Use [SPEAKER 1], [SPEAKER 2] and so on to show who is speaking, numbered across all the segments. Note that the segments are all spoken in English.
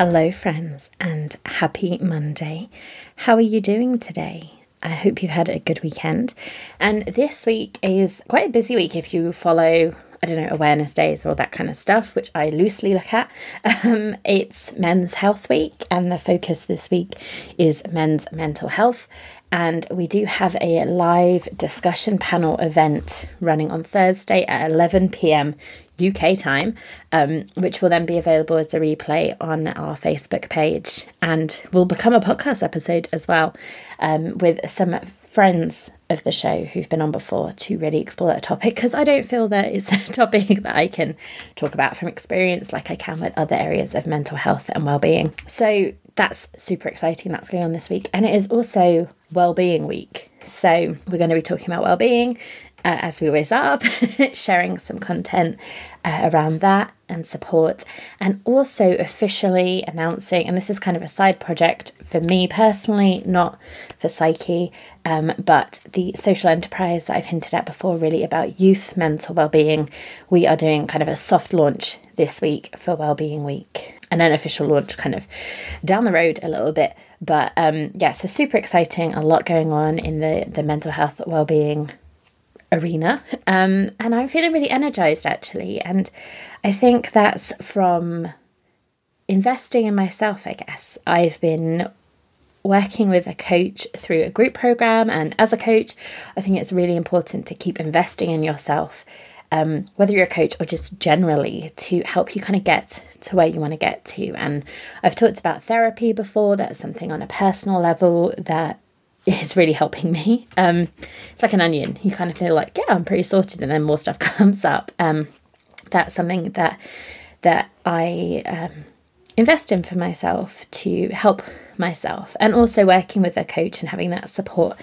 [SPEAKER 1] Hello, friends, and happy Monday. How are you doing today? I hope you've had a good weekend. And this week is quite a busy week if you follow, I don't know, awareness days or all that kind of stuff, which I loosely look at. Um, it's Men's Health Week, and the focus this week is men's mental health. And we do have a live discussion panel event running on Thursday at 11 pm UK time, um, which will then be available as a replay on our Facebook page and will become a podcast episode as well um, with some friends of the show who've been on before to really explore that topic because I don't feel that it's a topic that I can talk about from experience like I can with other areas of mental health and well-being. So that's super exciting. That's going on this week, and it is also well-being week. So we're going to be talking about well-being uh, as we always are, sharing some content uh, around that and support, and also officially announcing. And this is kind of a side project for me personally, not for Psyche, um, but the social enterprise that I've hinted at before, really about youth mental well-being. We are doing kind of a soft launch this week for Wellbeing Week, and an official launch kind of down the road a little bit. But um, yeah, so super exciting. A lot going on in the the mental health well-being arena. Um, and I'm feeling really energized actually. And I think that's from investing in myself, I guess. I've been working with a coach through a group program, and as a coach, I think it's really important to keep investing in yourself. Um, whether you're a coach or just generally to help you kind of get to where you want to get to. And I've talked about therapy before, that's something on a personal level that is really helping me. Um, it's like an onion. You kind of feel like, yeah, I'm pretty sorted, and then more stuff comes up. Um, that's something that that I um, invest in for myself to help myself, and also working with a coach and having that support.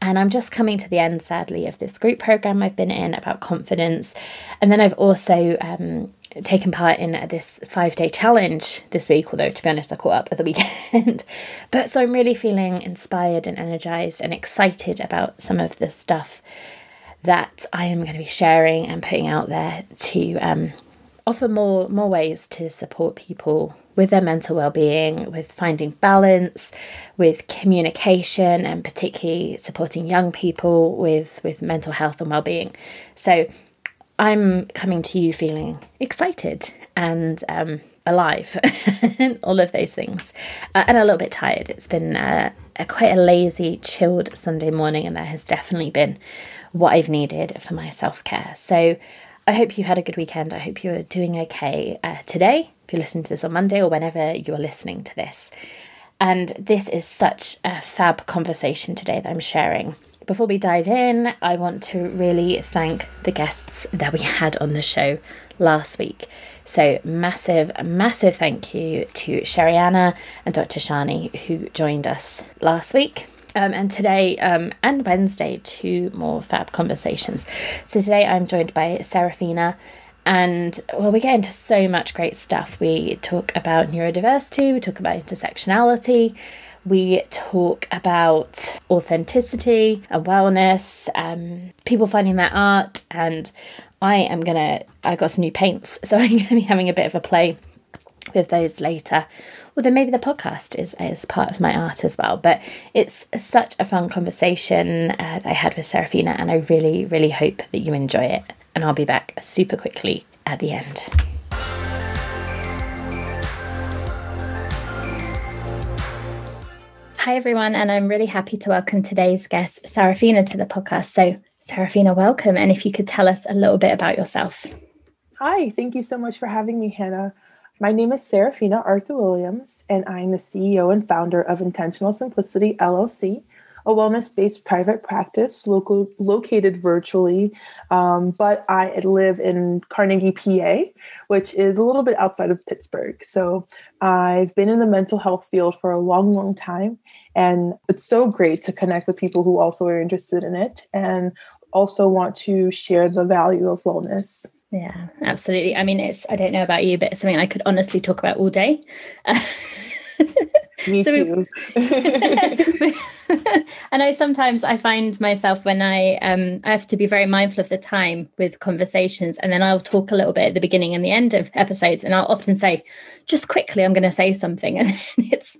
[SPEAKER 1] And I'm just coming to the end, sadly, of this group program I've been in about confidence, and then I've also um, taken part in this five day challenge this week, although to be honest, I caught up at the weekend. but so I'm really feeling inspired and energized and excited about some of the stuff that I am going to be sharing and putting out there to um, offer more more ways to support people with their mental well-being with finding balance with communication and particularly supporting young people with with mental health and well-being so I'm coming to you feeling excited and um, alive, and all of those things, uh, and a little bit tired. It's been uh, a quite a lazy, chilled Sunday morning, and that has definitely been what I've needed for my self care. So I hope you've had a good weekend. I hope you're doing okay uh, today. If you're listening to this on Monday or whenever you're listening to this. And this is such a fab conversation today that I'm sharing before we dive in, I want to really thank the guests that we had on the show last week. So, massive, massive thank you to Sheriana and Dr. Shani who joined us last week. Um, and today um, and Wednesday, two more fab conversations. So, today I'm joined by Serafina. And well, we get into so much great stuff. We talk about neurodiversity, we talk about intersectionality, we talk about authenticity and wellness, um, people finding their art, and I am gonna. I got some new paints, so I'm gonna be having a bit of a play with those later. Although maybe the podcast is is part of my art as well. But it's such a fun conversation uh, I had with Serafina, and I really, really hope that you enjoy it. And I'll be back super quickly at the end. Hi, everyone, and I'm really happy to welcome today's guest, Serafina, to the podcast. So, Serafina, welcome. And if you could tell us a little bit about yourself.
[SPEAKER 2] Hi, thank you so much for having me, Hannah. My name is Serafina Arthur Williams, and I'm the CEO and founder of Intentional Simplicity LLC, a wellness based private practice local, located virtually, um, but I live in Carnegie, PA, which is a little bit outside of Pittsburgh. So I've been in the mental health field for a long, long time. And it's so great to connect with people who also are interested in it and also want to share the value of wellness.
[SPEAKER 1] Yeah, absolutely. I mean, it's, I don't know about you, but it's something I could honestly talk about all day.
[SPEAKER 2] Me so too.
[SPEAKER 1] I know sometimes I find myself when I um I have to be very mindful of the time with conversations, and then I'll talk a little bit at the beginning and the end of episodes, and I'll often say, just quickly, I'm going to say something, and it's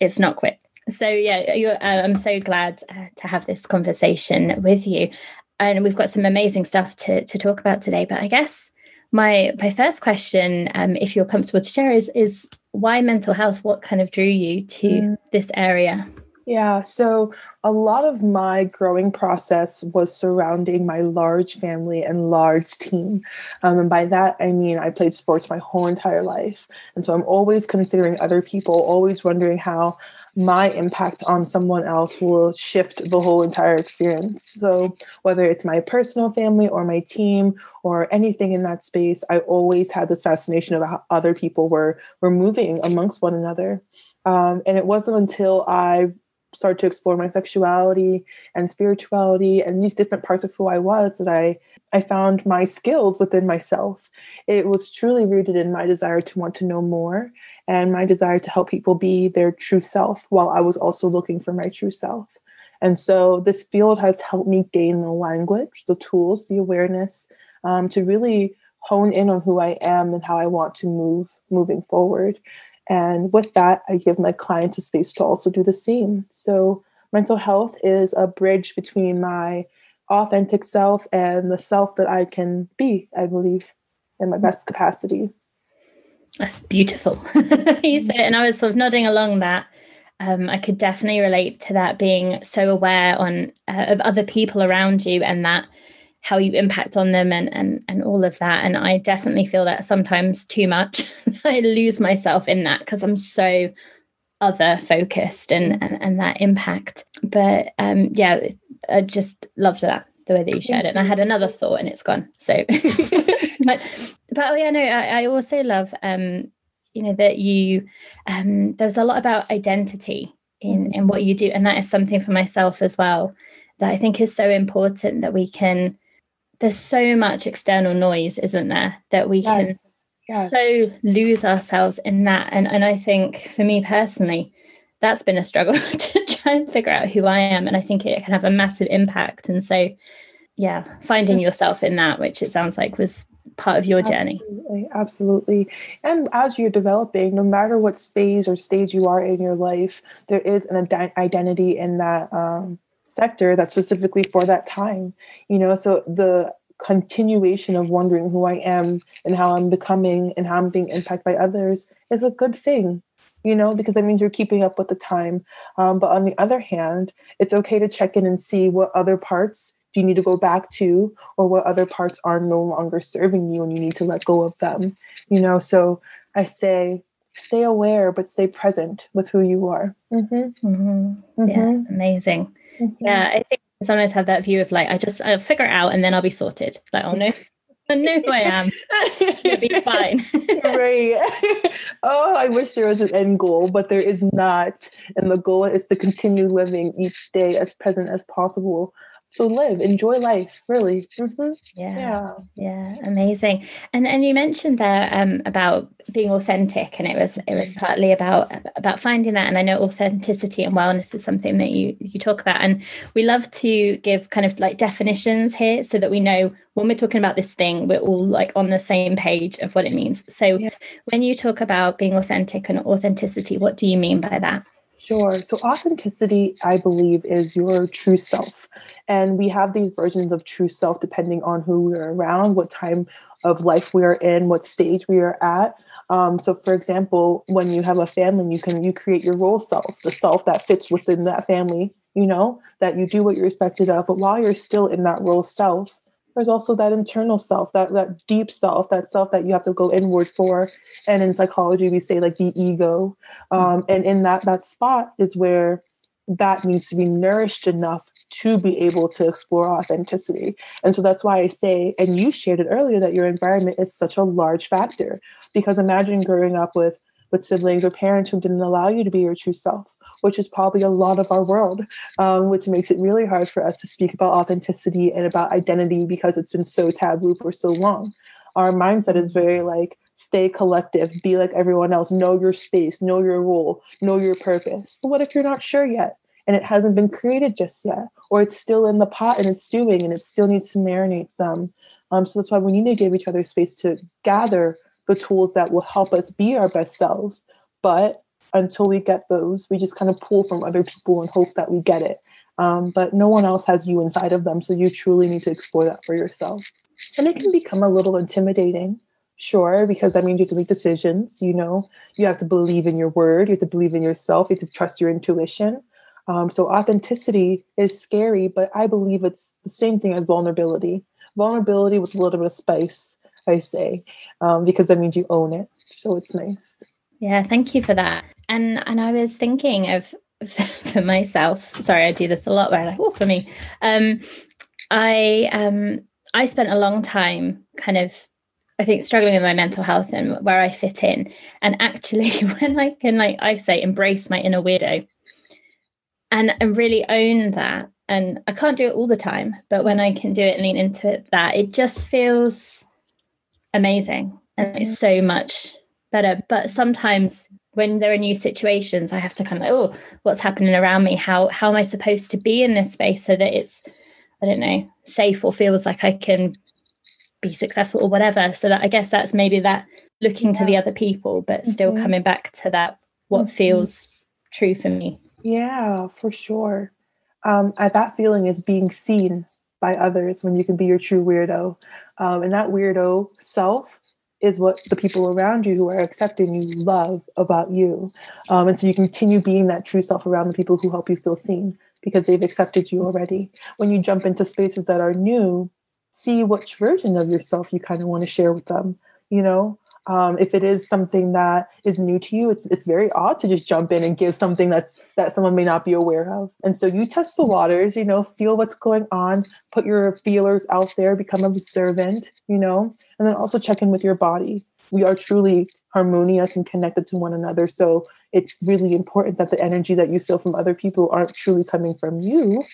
[SPEAKER 1] it's not quick. So yeah, uh, I'm so glad uh, to have this conversation with you, and we've got some amazing stuff to to talk about today. But I guess my my first question, um, if you're comfortable to share, is is why mental health? What kind of drew you to mm. this area?
[SPEAKER 2] Yeah, so a lot of my growing process was surrounding my large family and large team. Um, and by that, I mean I played sports my whole entire life. And so I'm always considering other people, always wondering how my impact on someone else will shift the whole entire experience. So, whether it's my personal family or my team or anything in that space, I always had this fascination of how other people were, were moving amongst one another. Um, and it wasn't until I started to explore my sexuality and spirituality and these different parts of who I was that I I found my skills within myself. It was truly rooted in my desire to want to know more and my desire to help people be their true self while I was also looking for my true self. And so this field has helped me gain the language, the tools, the awareness um, to really hone in on who I am and how I want to move moving forward. And with that, I give my clients a space to also do the same. So mental health is a bridge between my authentic self and the self that I can be, I believe, in my best capacity.
[SPEAKER 1] That's beautiful. you said it, and I was sort of nodding along that. Um, I could definitely relate to that being so aware on uh, of other people around you and that how you impact on them and and and all of that. And I definitely feel that sometimes too much. I lose myself in that because I'm so other focused and, and and that impact. But um, yeah, I just loved that the way that you shared it. And I had another thought and it's gone. So, but, but oh yeah, no, I, I also love, um, you know, that you, um, there was a lot about identity in, in what you do. And that is something for myself as well, that I think is so important that we can, there's so much external noise, isn't there? That we can yes. so lose ourselves in that. And, and I think for me personally, that's been a struggle to try and figure out who I am. And I think it can have a massive impact. And so, yeah, finding yourself in that, which it sounds like was part of your journey.
[SPEAKER 2] Absolutely, absolutely. And as you're developing, no matter what phase or stage you are in your life, there is an identity in that um, sector that's specifically for that time. You know, so the continuation of wondering who I am and how I'm becoming and how I'm being impacted by others is a good thing you know, because that means you're keeping up with the time. Um, but on the other hand, it's okay to check in and see what other parts do you need to go back to, or what other parts are no longer serving you and you need to let go of them, you know. So I say, stay aware, but stay present with who you are.
[SPEAKER 1] Mm-hmm. Mm-hmm. Yeah, mm-hmm. amazing. Mm-hmm. Yeah, I think sometimes have that view of like, I just I'll figure it out and then I'll be sorted. Like, oh no. I know who I am. You'll be fine.
[SPEAKER 2] right. oh, I wish there was an end goal, but there is not. And the goal is to continue living each day as present as possible so live enjoy life really.
[SPEAKER 1] Mm-hmm. yeah, yeah. Yeah amazing. And and you mentioned there um, about being authentic and it was it was partly about about finding that. And i know authenticity and wellness is something that you you talk about. And we love to give kind of like definitions here so that we know when we're talking about this thing we're all like on the same page of what it means. So yeah. when you talk about being authentic and authenticity what do you mean by that
[SPEAKER 2] Sure. So, authenticity, I believe, is your true self. And we have these versions of true self depending on who we're around, what time of life we are in, what stage we are at. Um, so, for example, when you have a family, you can you create your role self, the self that fits within that family. You know that you do what you're expected of, but while you're still in that role self, there's also that internal self, that that deep self, that self that you have to go inward for. And in psychology, we say like the ego. Um, and in that that spot is where that needs to be nourished enough to be able to explore authenticity. And so that's why I say, and you shared it earlier, that your environment is such a large factor. Because imagine growing up with with siblings or parents who didn't allow you to be your true self, which is probably a lot of our world, um, which makes it really hard for us to speak about authenticity and about identity because it's been so taboo for so long. Our mindset is very like, stay collective, be like everyone else, know your space, know your role, know your purpose. But what if you're not sure yet? and it hasn't been created just yet, or it's still in the pot and it's stewing and it still needs to marinate some. Um, so that's why we need to give each other space to gather the tools that will help us be our best selves. But until we get those, we just kind of pull from other people and hope that we get it. Um, but no one else has you inside of them. So you truly need to explore that for yourself. And it can become a little intimidating, sure, because that means you have to make decisions. You know, you have to believe in your word, you have to believe in yourself, you have to trust your intuition. Um, so authenticity is scary, but I believe it's the same thing as vulnerability. Vulnerability with a little bit of spice, I say, um, because that means you own it. So it's nice.
[SPEAKER 1] Yeah, thank you for that. And and I was thinking of for myself. Sorry, I do this a lot. Where I'm like, oh, for me, um, I um, I spent a long time kind of I think struggling with my mental health and where I fit in. And actually, when I can, like I say, embrace my inner weirdo, and and really own that and i can't do it all the time but when i can do it and lean into it that it just feels amazing and it's so much better but sometimes when there are new situations i have to kind of oh what's happening around me how how am i supposed to be in this space so that it's i don't know safe or feels like i can be successful or whatever so that i guess that's maybe that looking yeah. to the other people but still mm-hmm. coming back to that what mm-hmm. feels true for me
[SPEAKER 2] yeah, for sure. Um, that feeling is being seen by others when you can be your true weirdo. Um, and that weirdo self is what the people around you who are accepting you love about you. Um, and so you continue being that true self around the people who help you feel seen because they've accepted you already. When you jump into spaces that are new, see which version of yourself you kind of want to share with them. You know, um, if it is something that is new to you, it's it's very odd to just jump in and give something that's that someone may not be aware of. And so you test the waters, you know, feel what's going on, put your feelers out there, become observant, you know, and then also check in with your body. We are truly harmonious and connected to one another. So it's really important that the energy that you feel from other people aren't truly coming from you,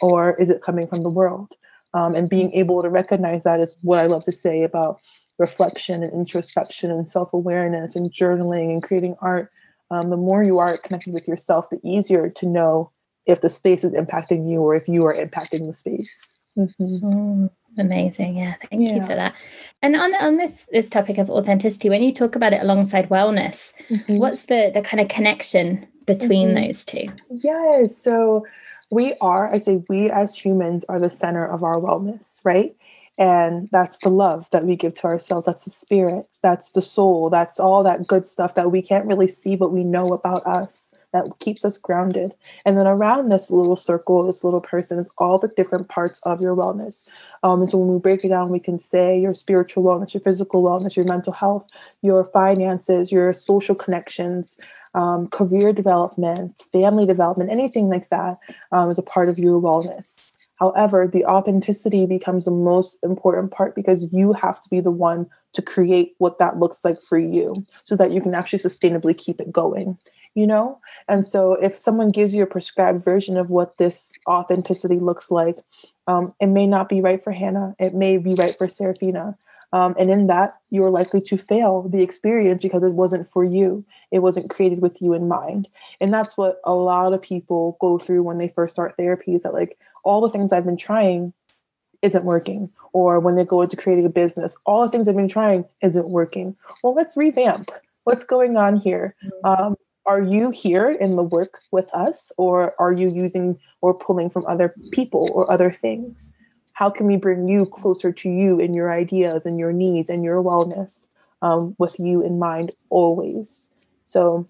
[SPEAKER 2] or is it coming from the world? Um, and being able to recognize that is what I love to say about reflection and introspection and self awareness and journaling and creating art, um, the more you are connected with yourself, the easier to know if the space is impacting you or if you are impacting the space.
[SPEAKER 1] Mm-hmm. Mm, amazing, yeah. Thank yeah. you for that. And on on this this topic of authenticity, when you talk about it alongside wellness, mm-hmm. what's the the kind of connection between mm-hmm. those two?
[SPEAKER 2] Yes, so we are, I say, we as humans are the center of our wellness, right? And that's the love that we give to ourselves. That's the spirit. That's the soul. That's all that good stuff that we can't really see, but we know about us that keeps us grounded. And then around this little circle, this little person is all the different parts of your wellness. Um, and so when we break it down, we can say your spiritual wellness, your physical wellness, your mental health, your finances, your social connections, um, career development, family development, anything like that um, is a part of your wellness. However, the authenticity becomes the most important part because you have to be the one to create what that looks like for you so that you can actually sustainably keep it going, you know? And so if someone gives you a prescribed version of what this authenticity looks like, um, it may not be right for Hannah, it may be right for Serafina. Um, and in that, you're likely to fail the experience because it wasn't for you. It wasn't created with you in mind. And that's what a lot of people go through when they first start therapy is that, like, all the things I've been trying isn't working. Or when they go into creating a business, all the things I've been trying isn't working. Well, let's revamp. What's going on here? Mm-hmm. Um, are you here in the work with us, or are you using or pulling from other people or other things? How can we bring you closer to you and your ideas and your needs and your wellness um, with you in mind always? So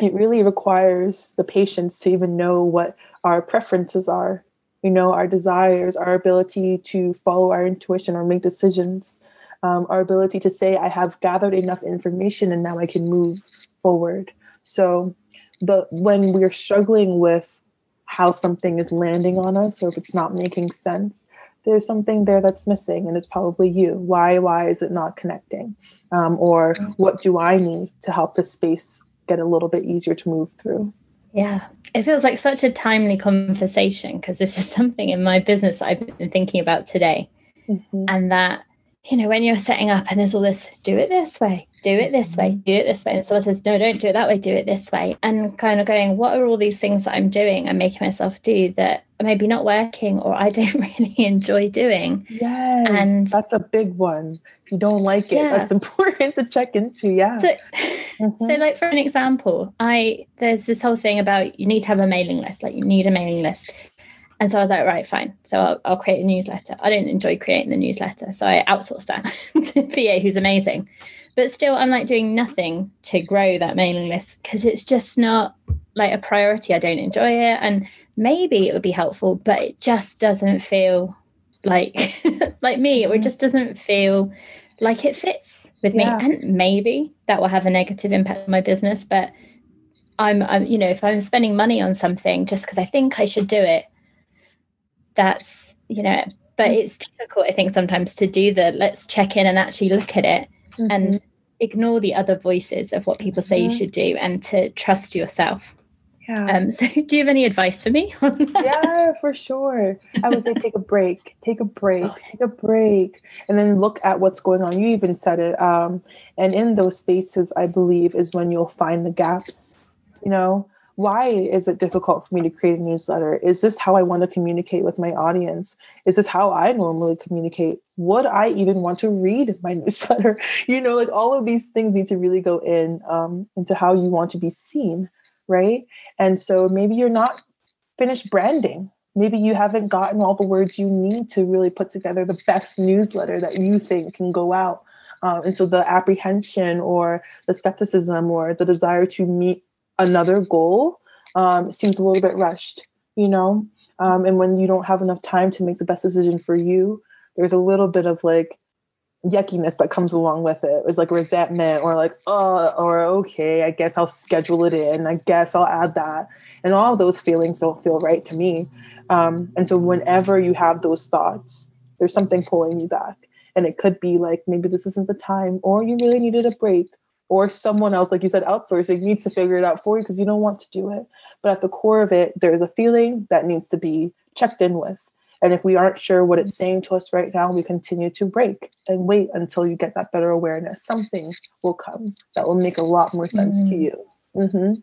[SPEAKER 2] it really requires the patience to even know what our preferences are you know our desires our ability to follow our intuition or make decisions um, our ability to say i have gathered enough information and now i can move forward. So the when we're struggling with how something is landing on us or if it's not making sense there's something there that's missing and it's probably you. Why why is it not connecting? Um, or what do i need to help this space get a little bit easier to move through
[SPEAKER 1] yeah. It feels like such a timely conversation because this is something in my business that i've been thinking about today. Mm-hmm. and that you know when you're setting up and there's all this do it this way do it this way, do it this way. And someone says, no, don't do it that way, do it this way. And kind of going, what are all these things that I'm doing and making myself do that are maybe not working or I don't really enjoy doing?
[SPEAKER 2] Yes. And that's a big one. If you don't like it, yeah. that's important to check into. Yeah.
[SPEAKER 1] So, mm-hmm. so, like for an example, I there's this whole thing about you need to have a mailing list, like you need a mailing list. And so I was like, right, fine. So I'll, I'll, create a newsletter. I don't enjoy creating the newsletter. So I outsourced that to VA, who's amazing. But still, I'm like doing nothing to grow that mailing list because it's just not like a priority. I don't enjoy it. And maybe it would be helpful, but it just doesn't feel like like me. It mm-hmm. just doesn't feel like it fits with yeah. me. And maybe that will have a negative impact on my business. But I'm, I'm you know, if I'm spending money on something just because I think I should do it, that's, you know, but mm. it's difficult, I think, sometimes to do the let's check in and actually look at it mm-hmm. and ignore the other voices of what people say mm-hmm. you should do and to trust yourself. Yeah. Um, so do you have any advice for me?
[SPEAKER 2] yeah, for sure. I would say take a break, take a break, okay. take a break, and then look at what's going on. You even said it. Um, and in those spaces, I believe, is when you'll find the gaps. You know, why is it difficult for me to create a newsletter? Is this how I want to communicate with my audience? Is this how I normally communicate? Would I even want to read my newsletter? You know, like all of these things need to really go in um, into how you want to be seen, right? And so maybe you're not finished branding. Maybe you haven't gotten all the words you need to really put together the best newsletter that you think can go out. Um, and so the apprehension or the skepticism or the desire to meet another goal um, seems a little bit rushed, you know? Um, and when you don't have enough time to make the best decision for you, there's a little bit of like yuckiness that comes along with it. It's like resentment or like, oh, or okay, I guess I'll schedule it in. I guess I'll add that. And all those feelings don't feel right to me. Um, and so whenever you have those thoughts, there's something pulling you back. And it could be like, maybe this isn't the time, or you really needed a break, or someone else, like you said, outsourcing needs to figure it out for you because you don't want to do it. But at the core of it, there's a feeling that needs to be checked in with. And if we aren't sure what it's saying to us right now, we continue to break and wait until you get that better awareness. Something will come that will make a lot more sense mm. to you. Mm-hmm.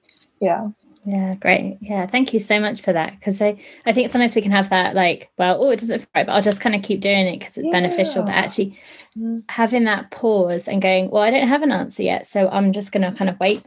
[SPEAKER 2] Yeah.
[SPEAKER 1] Yeah, great. Yeah, thank you so much for that. Because I, I think sometimes we can have that like, well, oh, it doesn't feel right, but I'll just kind of keep doing it because it's yeah. beneficial. But actually, mm-hmm. having that pause and going, well, I don't have an answer yet, so I'm just going to kind of wait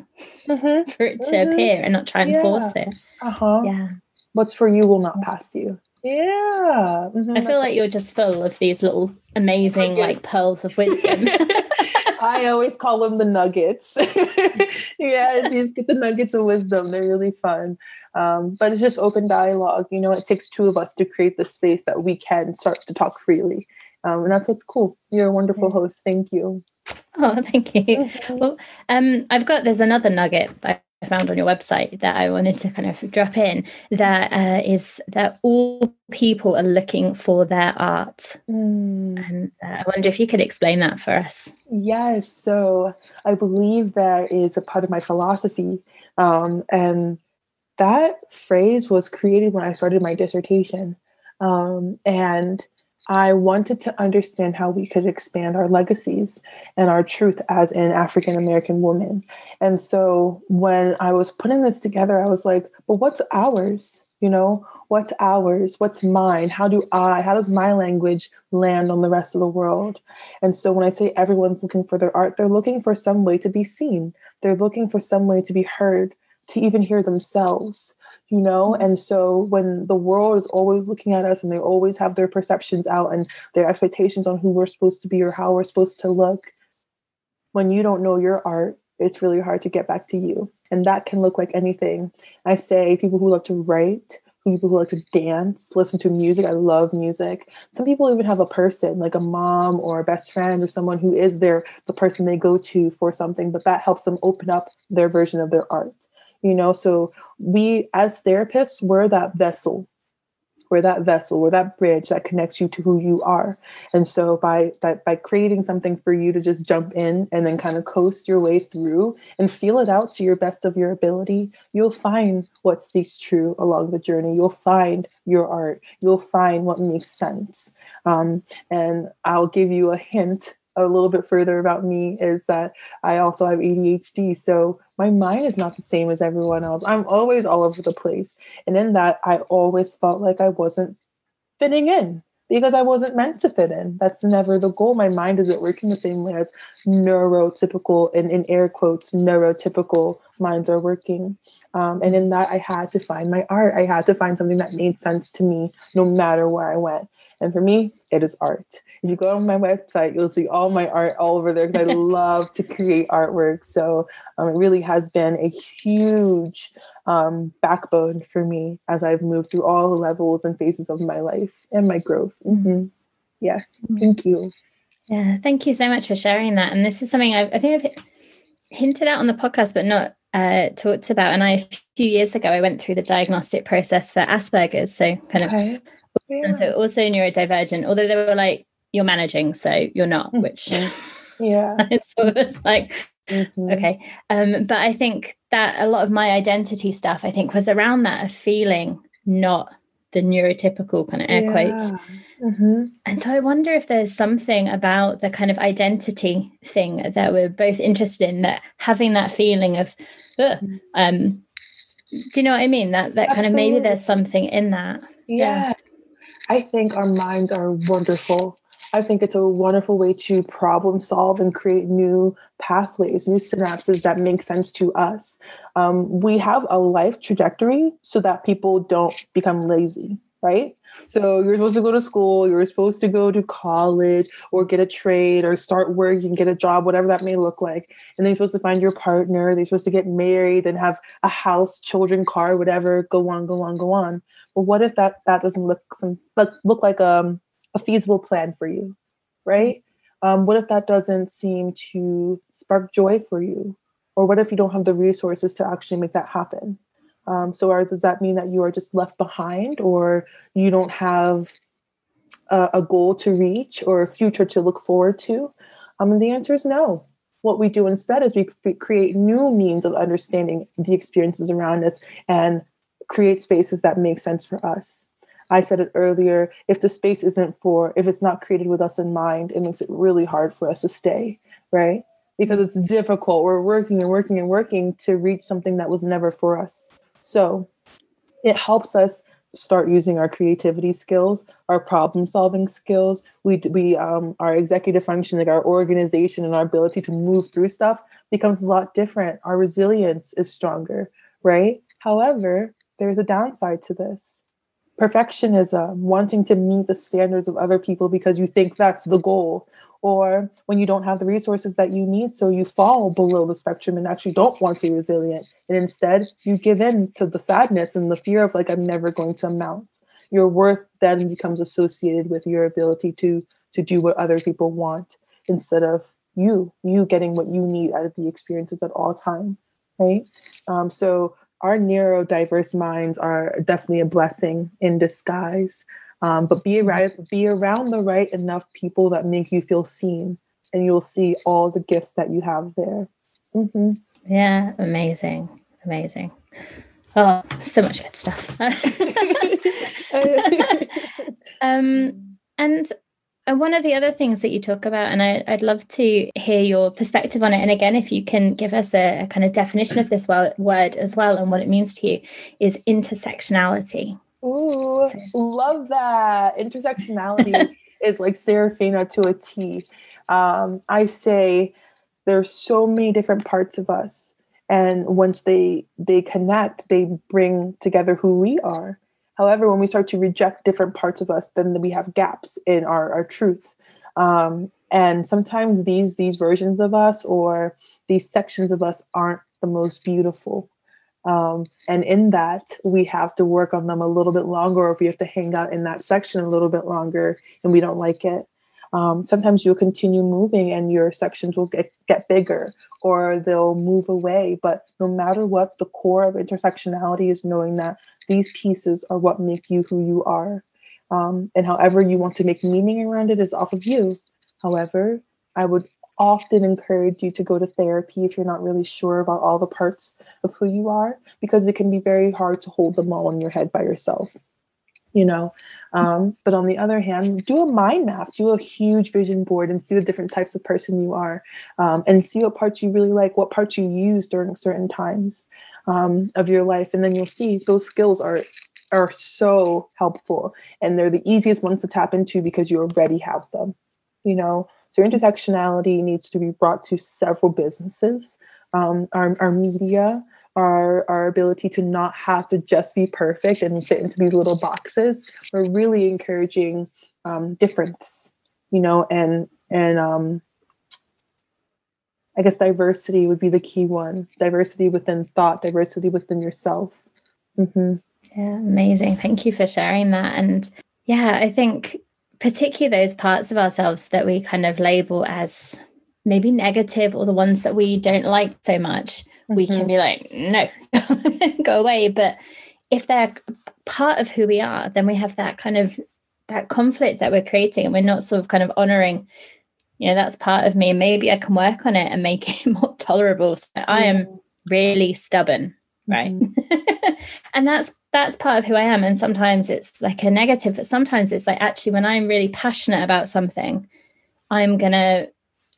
[SPEAKER 1] mm-hmm. for it to mm-hmm. appear and not try and yeah. force it.
[SPEAKER 2] Uh huh. Yeah. What's for you will not pass you. Yeah.
[SPEAKER 1] Mm-hmm. I feel like you're just full of these little amazing like pearls of wisdom.
[SPEAKER 2] I always call them the nuggets. yes, you get the nuggets of wisdom. They're really fun. Um, but it's just open dialogue. You know, it takes two of us to create the space that we can start to talk freely. Um, and that's what's cool. You're a wonderful host. Thank you.
[SPEAKER 1] Oh, thank you. Mm-hmm. Well, um, I've got there's another nugget that I found on your website that I wanted to kind of drop in that uh, is that all people are looking for their art. Mm. And uh, I wonder if you could explain that for us.
[SPEAKER 2] Yes. So I believe that is a part of my philosophy. Um, and that phrase was created when I started my dissertation. Um, and I wanted to understand how we could expand our legacies and our truth as an African American woman. And so when I was putting this together, I was like, but what's ours? You know, what's ours? What's mine? How do I, how does my language land on the rest of the world? And so when I say everyone's looking for their art, they're looking for some way to be seen, they're looking for some way to be heard, to even hear themselves you know? Mm-hmm. And so when the world is always looking at us and they always have their perceptions out and their expectations on who we're supposed to be or how we're supposed to look when you don't know your art it's really hard to get back to you. And that can look like anything. I say people who love to write people who like to dance listen to music i love music. Some people even have a person like a mom or a best friend or someone who is their the person they go to for something but that helps them open up their version of their art you know so we as therapists we're that vessel. We're that vessel we're that bridge that connects you to who you are. And so by that by creating something for you to just jump in and then kind of coast your way through and feel it out to your best of your ability you'll find what speaks true along the journey. You'll find your art. You'll find what makes sense. Um, and i'll give you a hint a little bit further about me is that I also have ADHD. So my mind is not the same as everyone else. I'm always all over the place. And in that, I always felt like I wasn't fitting in because I wasn't meant to fit in. That's never the goal. My mind isn't working the same way as neurotypical, and in air quotes, neurotypical minds are working. Um, and in that, I had to find my art. I had to find something that made sense to me no matter where I went. And for me, it is art. If you go on my website, you'll see all my art all over there because I love to create artwork. So um, it really has been a huge um, backbone for me as I've moved through all the levels and phases of my life and my growth. Mm-hmm. Yes, mm-hmm. thank you.
[SPEAKER 1] Yeah, thank you so much for sharing that. And this is something I've, I think I've hinted at on the podcast, but not uh, talked about. And I, a few years ago, I went through the diagnostic process for Asperger's. So kind of, okay. yeah. and so also neurodivergent, although they were like, you're managing, so you're not, mm-hmm. which
[SPEAKER 2] yeah,
[SPEAKER 1] it's like, mm-hmm. okay. Um, but I think that a lot of my identity stuff, I think, was around that of feeling not the neurotypical kind of air yeah. quotes. Mm-hmm. And so I wonder if there's something about the kind of identity thing that we're both interested in that having that feeling of, mm-hmm. um, do you know what I mean? That that Absolutely. kind of maybe there's something in that.
[SPEAKER 2] Yeah. yeah. I think our minds are wonderful. I think it's a wonderful way to problem solve and create new pathways, new synapses that make sense to us. Um, we have a life trajectory so that people don't become lazy right? So you're supposed to go to school, you're supposed to go to college or get a trade or start working, get a job, whatever that may look like. And then you're supposed to find your partner, they're supposed to get married and have a house, children, car, whatever, go on, go on, go on. But what if that that doesn't look some look, look like um, a feasible plan for you, right? Um, what if that doesn't seem to spark joy for you? Or what if you don't have the resources to actually make that happen? Um, so, are, does that mean that you are just left behind, or you don't have a, a goal to reach or a future to look forward to? Um, and the answer is no. What we do instead is we create new means of understanding the experiences around us and create spaces that make sense for us. I said it earlier if the space isn't for, if it's not created with us in mind, it makes it really hard for us to stay, right? Because it's difficult. We're working and working and working to reach something that was never for us. So it helps us start using our creativity skills, our problem solving skills. We, we um, our executive function, like our organization and our ability to move through stuff becomes a lot different. Our resilience is stronger, right? However, there's a downside to this perfectionism, wanting to meet the standards of other people because you think that's the goal, or when you don't have the resources that you need, so you fall below the spectrum and actually don't want to be resilient. And instead, you give in to the sadness and the fear of, like, I'm never going to amount. Your worth then becomes associated with your ability to to do what other people want instead of you you getting what you need out of the experiences at all time right um, so our neurodiverse minds are definitely a blessing in disguise. Um, but be right, be around the right enough people that make you feel seen, and you'll see all the gifts that you have there.
[SPEAKER 1] Mm-hmm. Yeah, amazing, amazing. Oh, so much good stuff. um, and and one of the other things that you talk about, and I, would love to hear your perspective on it. And again, if you can give us a, a kind of definition of this word as well and what it means to you, is intersectionality.
[SPEAKER 2] Ooh, so. love that. Intersectionality is like Serafina to a T. Um, I say there's so many different parts of us. And once they they connect, they bring together who we are. However, when we start to reject different parts of us, then we have gaps in our, our truth. Um, and sometimes these these versions of us or these sections of us aren't the most beautiful. Um, and in that, we have to work on them a little bit longer, or if we have to hang out in that section a little bit longer and we don't like it. Um, sometimes you'll continue moving and your sections will get, get bigger or they'll move away. But no matter what, the core of intersectionality is knowing that these pieces are what make you who you are. Um, and however you want to make meaning around it is off of you. However, I would often encourage you to go to therapy if you're not really sure about all the parts of who you are, because it can be very hard to hold them all in your head by yourself you know? Um, but on the other hand do a mind map do a huge vision board and see the different types of person you are um, and see what parts you really like what parts you use during certain times um, of your life and then you'll see those skills are are so helpful and they're the easiest ones to tap into because you already have them you know? So intersectionality needs to be brought to several businesses um, our, our media our our ability to not have to just be perfect and fit into these little boxes. We're really encouraging um, difference, you know, and and um, I guess diversity would be the key one. Diversity within thought, diversity within yourself.
[SPEAKER 1] Mm-hmm. Yeah, amazing. Thank you for sharing that. And yeah, I think particularly those parts of ourselves that we kind of label as maybe negative or the ones that we don't like so much mm-hmm. we can mm-hmm. be like, no, go away. But if they're part of who we are, then we have that kind of that conflict that we're creating and we're not sort of kind of honoring, you know, that's part of me. Maybe I can work on it and make it more tolerable. So I am really stubborn, right? Mm-hmm. and that's that's part of who I am. And sometimes it's like a negative, but sometimes it's like actually when I'm really passionate about something, I'm gonna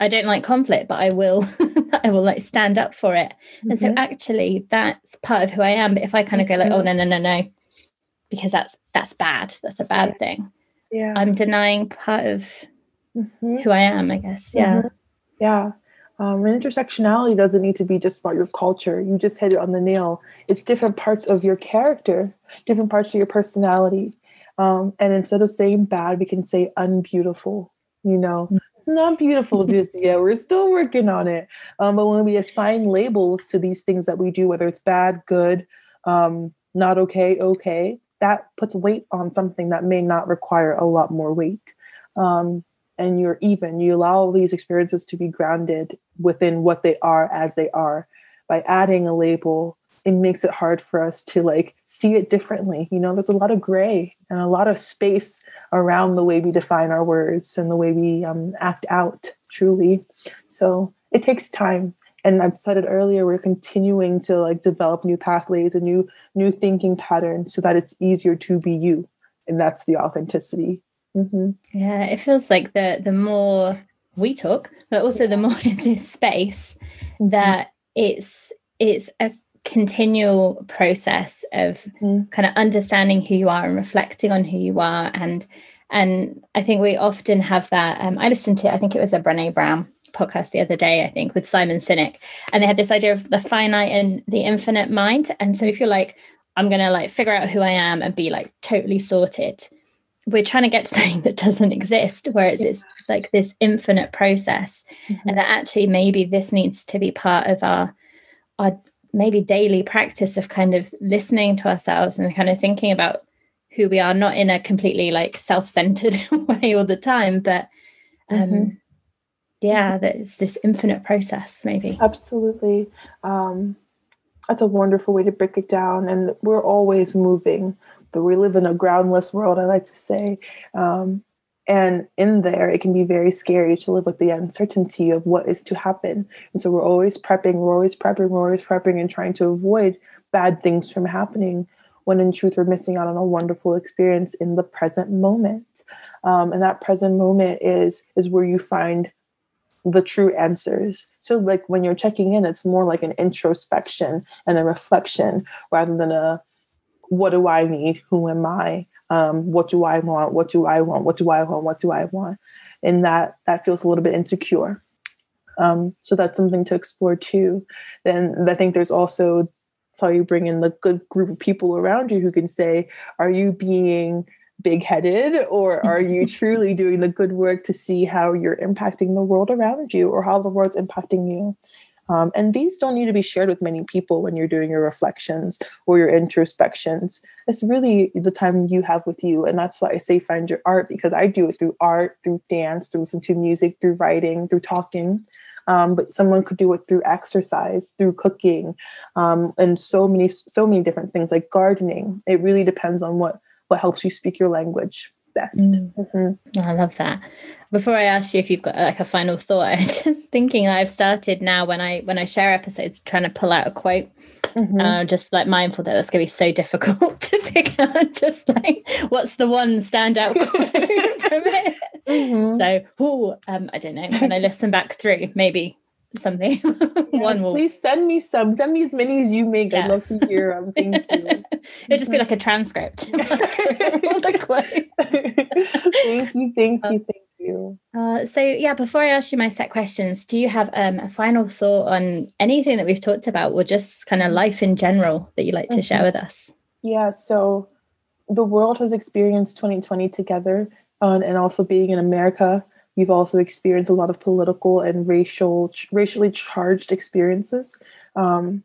[SPEAKER 1] I don't like conflict, but I will I will like stand up for it. Mm-hmm. And so mm-hmm. actually that's part of who I am. But if I kind of go like, oh no, no, no, no, because that's that's bad. That's a bad
[SPEAKER 2] yeah.
[SPEAKER 1] thing.
[SPEAKER 2] Yeah.
[SPEAKER 1] I'm denying part of mm-hmm. who I am, I guess. Yeah. Mm-hmm.
[SPEAKER 2] Yeah. Um, intersectionality doesn't need to be just about your culture. You just hit it on the nail. It's different parts of your character, different parts of your personality. Um, and instead of saying bad, we can say unbeautiful you know? Mm. it's not beautiful just yet we're still working on it. Um, but when we assign labels to these things that we do whether it's bad good um, not okay okay that puts weight on something that may not require a lot more weight. Um, and you're even you allow these experiences to be grounded within what they are as they are. By adding a label it makes it hard for us to like see it differently. You know, there's a lot of gray and a lot of space around the way we define our words and the way we um, act out truly. So it takes time. And I've said it earlier, we're continuing to like develop new pathways and new new thinking patterns so that it's easier to be you. And that's the authenticity.
[SPEAKER 1] Mm-hmm. Yeah, it feels like the the more we talk, but also the more in this space mm-hmm. that it's it's a continual process of mm. kind of understanding who you are and reflecting on who you are and and I think we often have that um, I listened to I think it was a Brené Brown podcast the other day I think with Simon Sinek and they had this idea of the finite and the infinite mind and so if you're like I'm going to like figure out who I am and be like totally sorted we're trying to get to something that doesn't exist whereas yeah. it's like this infinite process mm-hmm. and that actually maybe this needs to be part of our our maybe daily practice of kind of listening to ourselves and kind of thinking about who we are not in a completely like self-centered way all the time but um mm-hmm. yeah that it's this infinite process maybe.
[SPEAKER 2] Absolutely. Um that's a wonderful way to break it down and we're always moving but we live in a groundless world i like to say. Um and in there, it can be very scary to live with the uncertainty of what is to happen. And so we're always prepping, we're always prepping, we're always prepping and trying to avoid bad things from happening when in truth we're missing out on a wonderful experience in the present moment. Um, and that present moment is is where you find the true answers. So like when you're checking in, it's more like an introspection and a reflection rather than a what do I need? Who am I? Um, what do I want? What do I want? What do I want? What do I want? And that that feels a little bit insecure. Um, so that's something to explore too. Then I think there's also so you bring in the good group of people around you who can say, are you being big headed or are you truly doing the good work to see how you're impacting the world around you or how the world's impacting you? Um, and these don't need to be shared with many people when you're doing your reflections or your introspections. It's really the time you have with you. And that's why I say find your art because I do it through art, through dance, through listening to music, through writing, through talking. Um, but someone could do it through exercise, through cooking, um, and so many, so many different things like gardening. It really depends on what what helps you speak your language best. Mm.
[SPEAKER 1] Mm-hmm. I love that. Before I ask you if you've got like a final thought, I'm just thinking I've started now when I when I share episodes trying to pull out a quote. Mm-hmm. Uh, just like mindful that that's going to be so difficult to pick out. Just like what's the one standout quote from it? Mm-hmm. So, oh, um, I don't know. When I listen back through, maybe something.
[SPEAKER 2] Yes, One will. Please send me some. Send me as many as you make. Yeah. I'd love to hear them. Thank you.
[SPEAKER 1] It'd just be like a transcript.
[SPEAKER 2] thank you. Thank you. Thank you.
[SPEAKER 1] Uh, so yeah, before I ask you my set questions, do you have um, a final thought on anything that we've talked about, or just kind of life in general that you'd like to mm-hmm. share with us?
[SPEAKER 2] Yeah. So the world has experienced 2020 together, uh, and also being in America You've also experienced a lot of political and racial, racially charged experiences, um,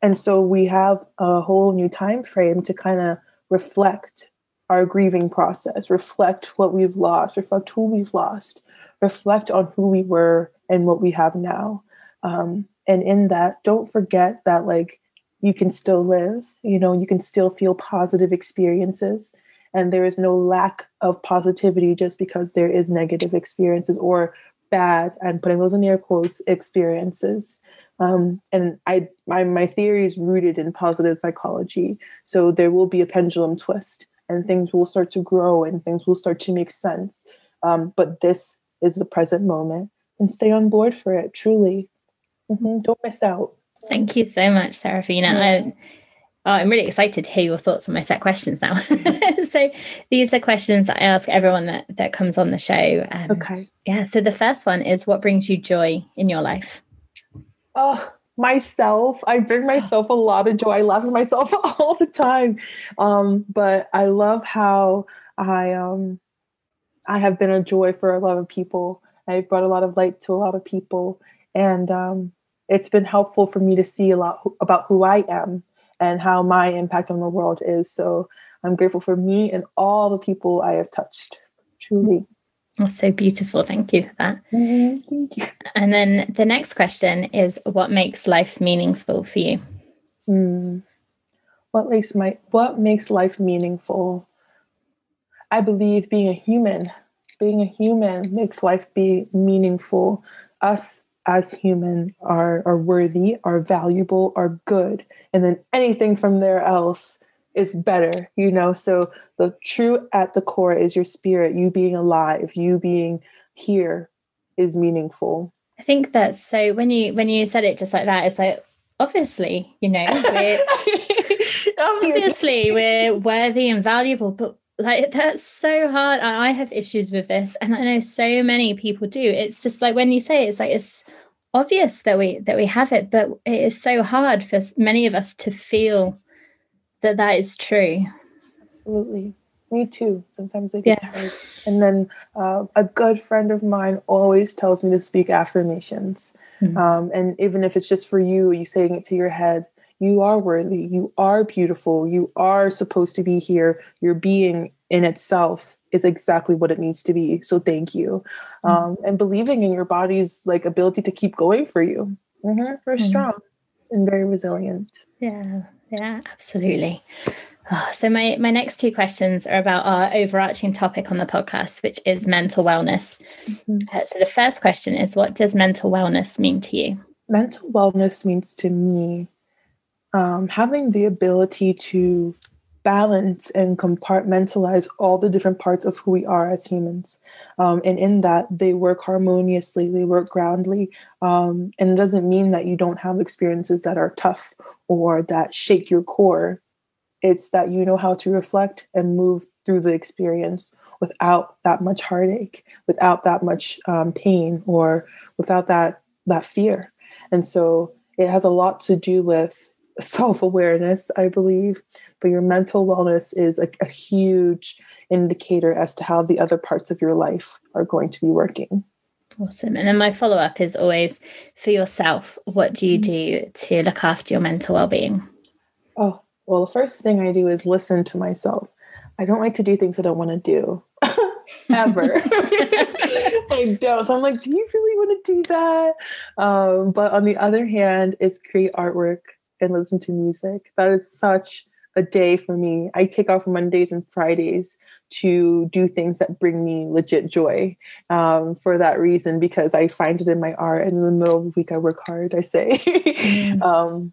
[SPEAKER 2] and so we have a whole new time frame to kind of reflect our grieving process, reflect what we've lost, reflect who we've lost, reflect on who we were and what we have now. Um, and in that, don't forget that like you can still live. You know, you can still feel positive experiences and there is no lack of positivity just because there is negative experiences or bad and putting those in air quotes experiences. Um, and I my, my theory is rooted in positive psychology. So there will be a pendulum twist and things will start to grow and things will start to make sense. Um, but this is the present moment and stay on board for it truly. Mm-hmm. don't miss out.
[SPEAKER 1] Thank you so much Serafina yeah. Oh, I'm really excited to hear your thoughts on my set questions now. so these are questions that I ask everyone that that comes on the show.
[SPEAKER 2] Um, okay.
[SPEAKER 1] Yeah. So the first one is, what brings you joy in your life?
[SPEAKER 2] Oh, myself. I bring myself a lot of joy. I laugh at myself all the time. Um, but I love how I um I have been a joy for a lot of people. I've brought a lot of light to a lot of people, and um, it's been helpful for me to see a lot about who I am and how my impact on the world is. So I'm grateful for me and all the people I have touched, truly.
[SPEAKER 1] That's so beautiful. Thank you for that.
[SPEAKER 2] Mm-hmm. Thank you.
[SPEAKER 1] And then the next question is what makes life meaningful for you?
[SPEAKER 2] Mm. What makes my what makes life meaningful? I believe being a human, being a human makes life be meaningful. Us as human are are worthy, are valuable, are good, and then anything from there else is better, you know. So the true at the core is your spirit, you being alive, you being here is meaningful.
[SPEAKER 1] I think that's so when you when you said it just like that, it's like obviously, you know, we're obviously we're worthy and valuable, but like that's so hard. I have issues with this and i know so many people do. It's just like when you say it, it's like it's obvious that we that we have it but it is so hard for many of us to feel that that is true.
[SPEAKER 2] Absolutely. Me too. Sometimes i get yeah. tired and then uh, a good friend of mine always tells me to speak affirmations. Mm-hmm. um, and even if it's just for you you saying it to your head you are worthy. You are beautiful. You are supposed to be here. Your being in itself is exactly what it needs to be. So thank you. Mm-hmm. um, and believing in your body's like ability to keep going for you. Mm-hmm. very mm-hmm. strong and very resilient.
[SPEAKER 1] Yeah. Yeah absolutely. Oh, so my my next two questions are about our overarching topic on the podcast which is mental wellness. Mm-hmm. uh, so the first question is what does mental wellness mean to you?
[SPEAKER 2] Mental wellness means to me um, having the ability to balance and compartmentalize all the different parts of who we are as humans. Um, and in that, they work harmoniously, they work groundly. Um, and it doesn't mean that you don't have experiences that are tough or that shake your core. It's that you know how to reflect and move through the experience without that much heartache, without that much um, pain, or without that that fear. And so it has a lot to do with self awareness, I believe, but your mental wellness is a, a, huge indicator as to how the other parts of your life are going to be working.
[SPEAKER 1] Awesome. And then my follow up is always for yourself, what do you mm-hmm. do to look after your mental well being?
[SPEAKER 2] Oh, well, the first thing I do is listen to myself. I don't like to do things I don't want to do ever. I don't. So I'm like, do you really want to do that? Um, but on the other hand, it's create artwork and listen to music. That is such a day for me. I take off Mondays and Fridays to do things that bring me legit joy um, for that reason, because I find it in my art. And in the middle of the week, I work hard, I say. mm. um,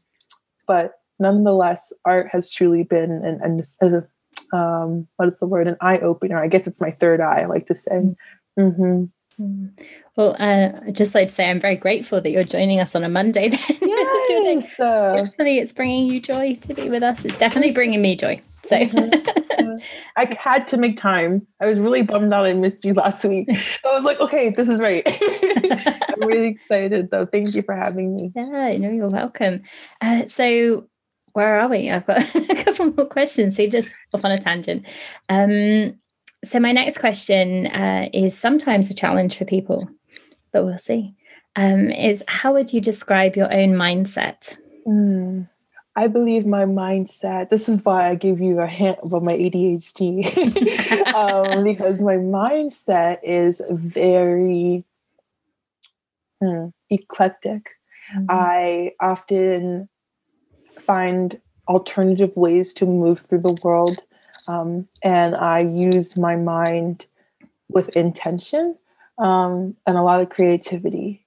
[SPEAKER 2] but nonetheless, art has truly been an, an, um, what is the word? An eye opener. I guess it's my third eye, I like to say. Mm-hmm.
[SPEAKER 1] Mm. Well, uh, I'd just like to say I'm very grateful that you're joining us on a Monday. Then
[SPEAKER 2] yes,
[SPEAKER 1] uh, definitely, it's bringing you joy to be with us. It's definitely bringing me joy. So
[SPEAKER 2] mm-hmm. I had to make time. I was really bummed out I missed you last week. I was like, okay, this is right. I'm really excited though. Thank you for having me.
[SPEAKER 1] Yeah, you know, you're welcome. Uh, so where are we? I've got a couple more questions. So just off on a tangent. Um, so my next question uh, is sometimes a challenge for people, but we'll see. Um, is how would you describe your own mindset?
[SPEAKER 2] Mm, I believe my mindset. This is why I give you a hint about my ADHD, um, because my mindset is very hmm, eclectic. Mm-hmm. I often find alternative ways to move through the world um, and I use my mind with intention um, and a lot of creativity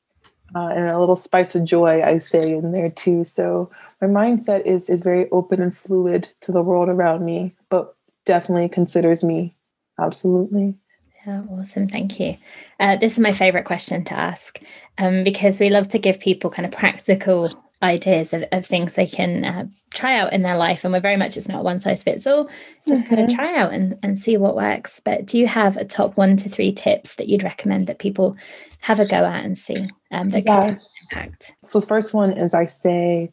[SPEAKER 2] uh, and a little spice of joy, I say in there too. So my mindset is is very open and fluid to the world around me, but definitely considers me absolutely.
[SPEAKER 1] Yeah, awesome. Thank you. Uh, this is my favorite question to ask um, because we love to give people kind of practical ideas of, of things they can uh, try out in their life and we're very much it's not one size fits all just mm-hmm. kind of try out and, and see what works. But do you have a top one to three tips that you'd recommend that people have a go at and see um, that yes. impact?
[SPEAKER 2] So the first one is i say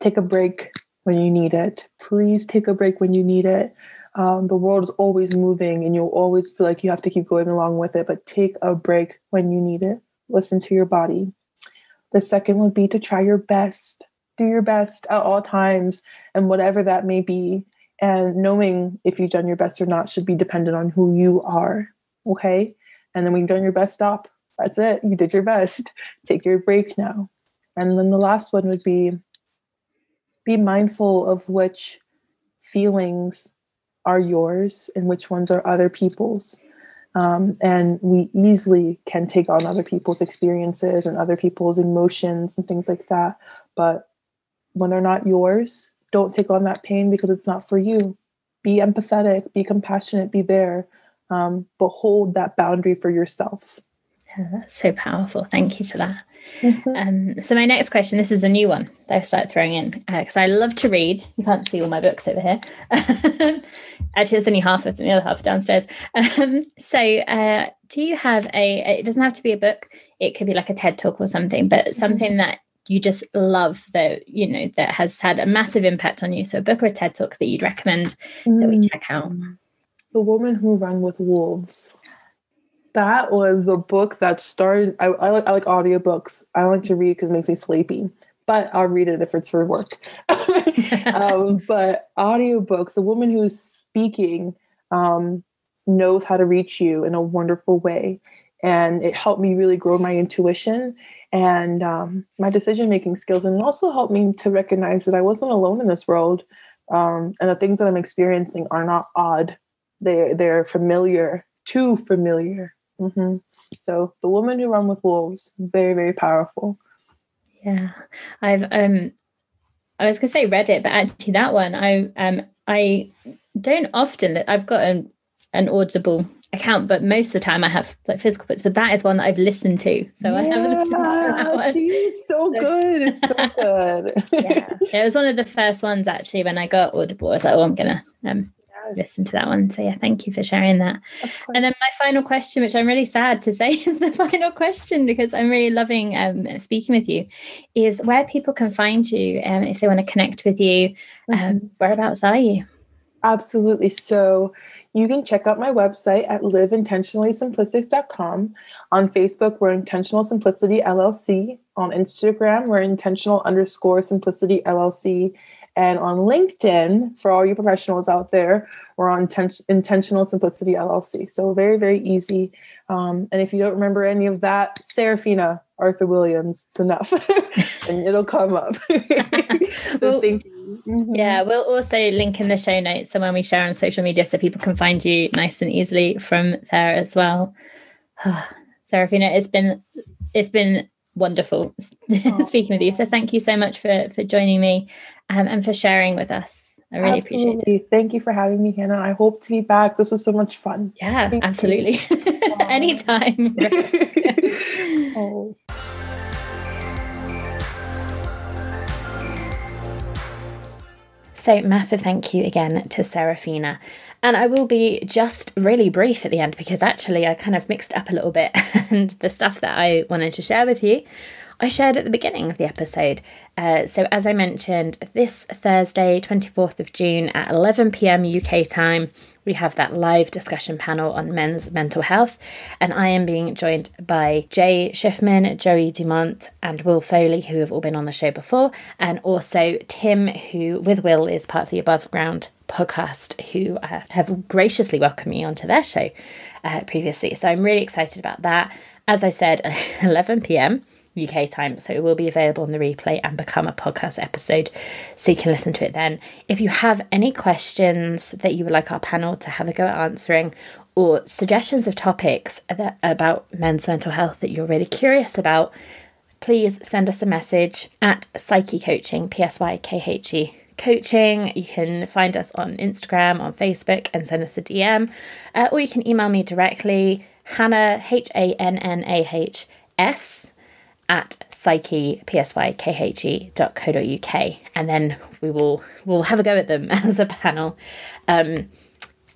[SPEAKER 2] take a break when you need it. Please take a break when you need it. Um, the world is always moving and you'll always feel like you have to keep going along with it but take a break when you need it. Listen to your body the second would be to try your best, do your best at all times, and whatever that may be. And knowing if you've done your best or not should be dependent on who you are. Okay. And then when you've done your best, stop. That's it. You did your best. Take your break now. And then the last one would be be mindful of which feelings are yours and which ones are other people's. Um, and we easily can take on other people's experiences and other people's emotions and things like that. But when they're not yours, don't take on that pain because it's not for you. Be empathetic, be compassionate, be there, um, but hold that boundary for yourself.
[SPEAKER 1] Yeah, that's so powerful. Thank you for that. Mm-hmm. Um, so my next question, this is a new one that I started throwing in because uh, I love to read. You can't see all my books over here. Actually, there's only half of them, the other half downstairs. Um, so uh, do you have a, it doesn't have to be a book. It could be like a TED talk or something, but something mm-hmm. that you just love that, you know, that has had a massive impact on you. So a book or a TED talk that you'd recommend mm. that we mm. check out.
[SPEAKER 2] The Woman Who Ran with Wolves that was the book that started. I, I, like, I like audiobooks. I like to read because it makes me sleepy, but I'll read it if it's for work. um, but audiobooks, the woman who's speaking um, knows how to reach you in a wonderful way. And it helped me really grow my intuition and um, my decision making skills. And it also helped me to recognize that I wasn't alone in this world. Um, and the things that I'm experiencing are not odd, they, they're familiar, too familiar Mm-hmm. So the woman who ran with wolves, very very powerful.
[SPEAKER 1] Yeah, I've um, I was gonna say read it, but actually that one I um I don't often. that I've got an an Audible account, but most of the time I have like physical books. But that is one that I've listened to, so yeah, I haven't that.
[SPEAKER 2] See, it's so, so good. It's so good.
[SPEAKER 1] yeah, it was one of the first ones actually when I got Audible. I was like, oh, I'm gonna um listen to that one. So yeah, thank you for sharing that. And then my final question, which I'm really sad to say is the final question because I'm really loving um, speaking with you, is where people can find you um, if they want to connect with you. Um, mm-hmm. whereabouts are you?
[SPEAKER 2] Absolutely. So you can check out my website at liveintentionallysimplistic.com. On Facebook, we're Intentional Simplicity LLC. On Instagram, we're intentional underscore simplicity LLC. And on LinkedIn, for all you professionals out there, we're on Intentional Simplicity LLC. So very, very easy. Um, and if you don't remember any of that, Serafina Arthur Williams, it's enough, and it'll come up.
[SPEAKER 1] well, thank you. Mm-hmm. Yeah, we'll also link in the show notes so when we share on social media so people can find you nice and easily from there as well. Serafina, it's been it's been wonderful oh. speaking with you. So thank you so much for for joining me um, and for sharing with us. I really absolutely. appreciate it.
[SPEAKER 2] Thank you for having me, Hannah. I hope to be back. This was so much fun.
[SPEAKER 1] Yeah, thank absolutely. Anytime. oh. So, massive thank you again to Serafina. And I will be just really brief at the end because actually I kind of mixed up a little bit and the stuff that I wanted to share with you I shared at the beginning of the episode. Uh, so, as I mentioned, this Thursday, 24th of June at 11 pm UK time, we have that live discussion panel on men's mental health. And I am being joined by Jay Schiffman, Joey Dumont, and Will Foley, who have all been on the show before, and also Tim, who with Will is part of the Above Ground podcast, who uh, have graciously welcomed me onto their show uh, previously. So, I'm really excited about that. As I said, 11 pm. UK time. So it will be available on the replay and become a podcast episode. So you can listen to it then. If you have any questions that you would like our panel to have a go at answering, or suggestions of topics that, about men's mental health that you're really curious about, please send us a message at Psykhe Coaching, P S Y K H E coaching. You can find us on Instagram, on Facebook, and send us a DM. Uh, or you can email me directly, Hannah, H A N N A H S, at psykhe P-S-Y-K-H-E dot co dot UK. and then we will we'll have a go at them as a panel um,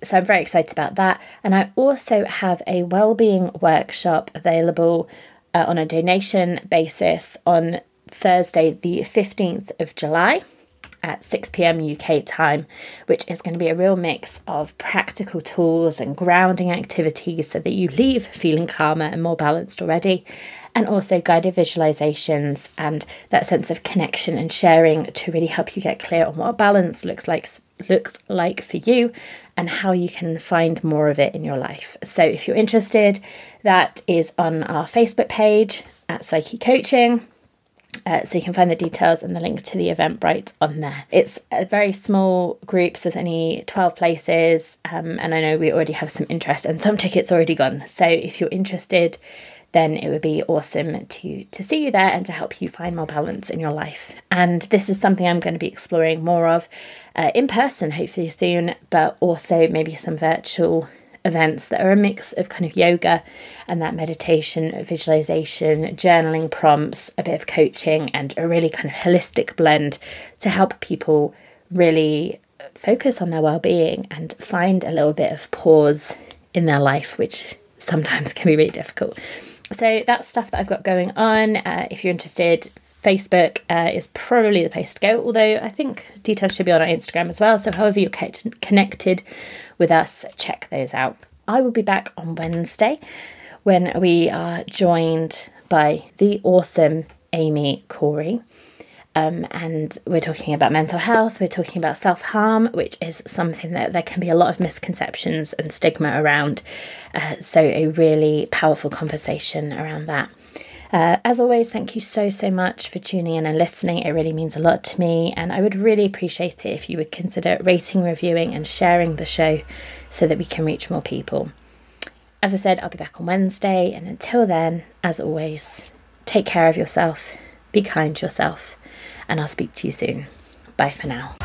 [SPEAKER 1] so i'm very excited about that and i also have a well-being workshop available uh, on a donation basis on thursday the 15th of july at 6 pm UK time, which is going to be a real mix of practical tools and grounding activities so that you leave feeling calmer and more balanced already and also guided visualizations and that sense of connection and sharing to really help you get clear on what balance looks like looks like for you and how you can find more of it in your life. So if you're interested, that is on our Facebook page at Psykhe Coaching. Uh, so you can find the details and the link to the Eventbrite on there. It's a very small group, so there's only 12 places, um, and I know we already have some interest and some tickets already gone. So if you're interested, then it would be awesome to to see you there and to help you find more balance in your life. And this is something I'm going to be exploring more of uh, in person, hopefully soon, but also maybe some virtual events that are a mix of kind of yoga and that meditation, visualization, journaling prompts, a bit of coaching, and a really kind of holistic blend to help people really focus on their well-being and find a little bit of pause in their life, which sometimes can be really difficult. So that's stuff that I've got going on. Uh, if you're interested, Facebook uh, is probably the place to go, although I think details should be on our Instagram as well. So, however, you're connected with us, check those out. I will be back on Wednesday when we are joined by the awesome Amy Corey. Um, and we're talking about mental health, we're talking about self harm, which is something that there can be a lot of misconceptions and stigma around. Uh, so, a really powerful conversation around that. Uh, as always, thank you so, so much for tuning in and listening. It really means a lot to me, and I would really appreciate it if you would consider rating, reviewing, and sharing the show so that we can reach more people. As I said, I'll be back on Wednesday, and until then, as always, take care of yourself, be kind to yourself and I'll speak to you soon. Bye for now.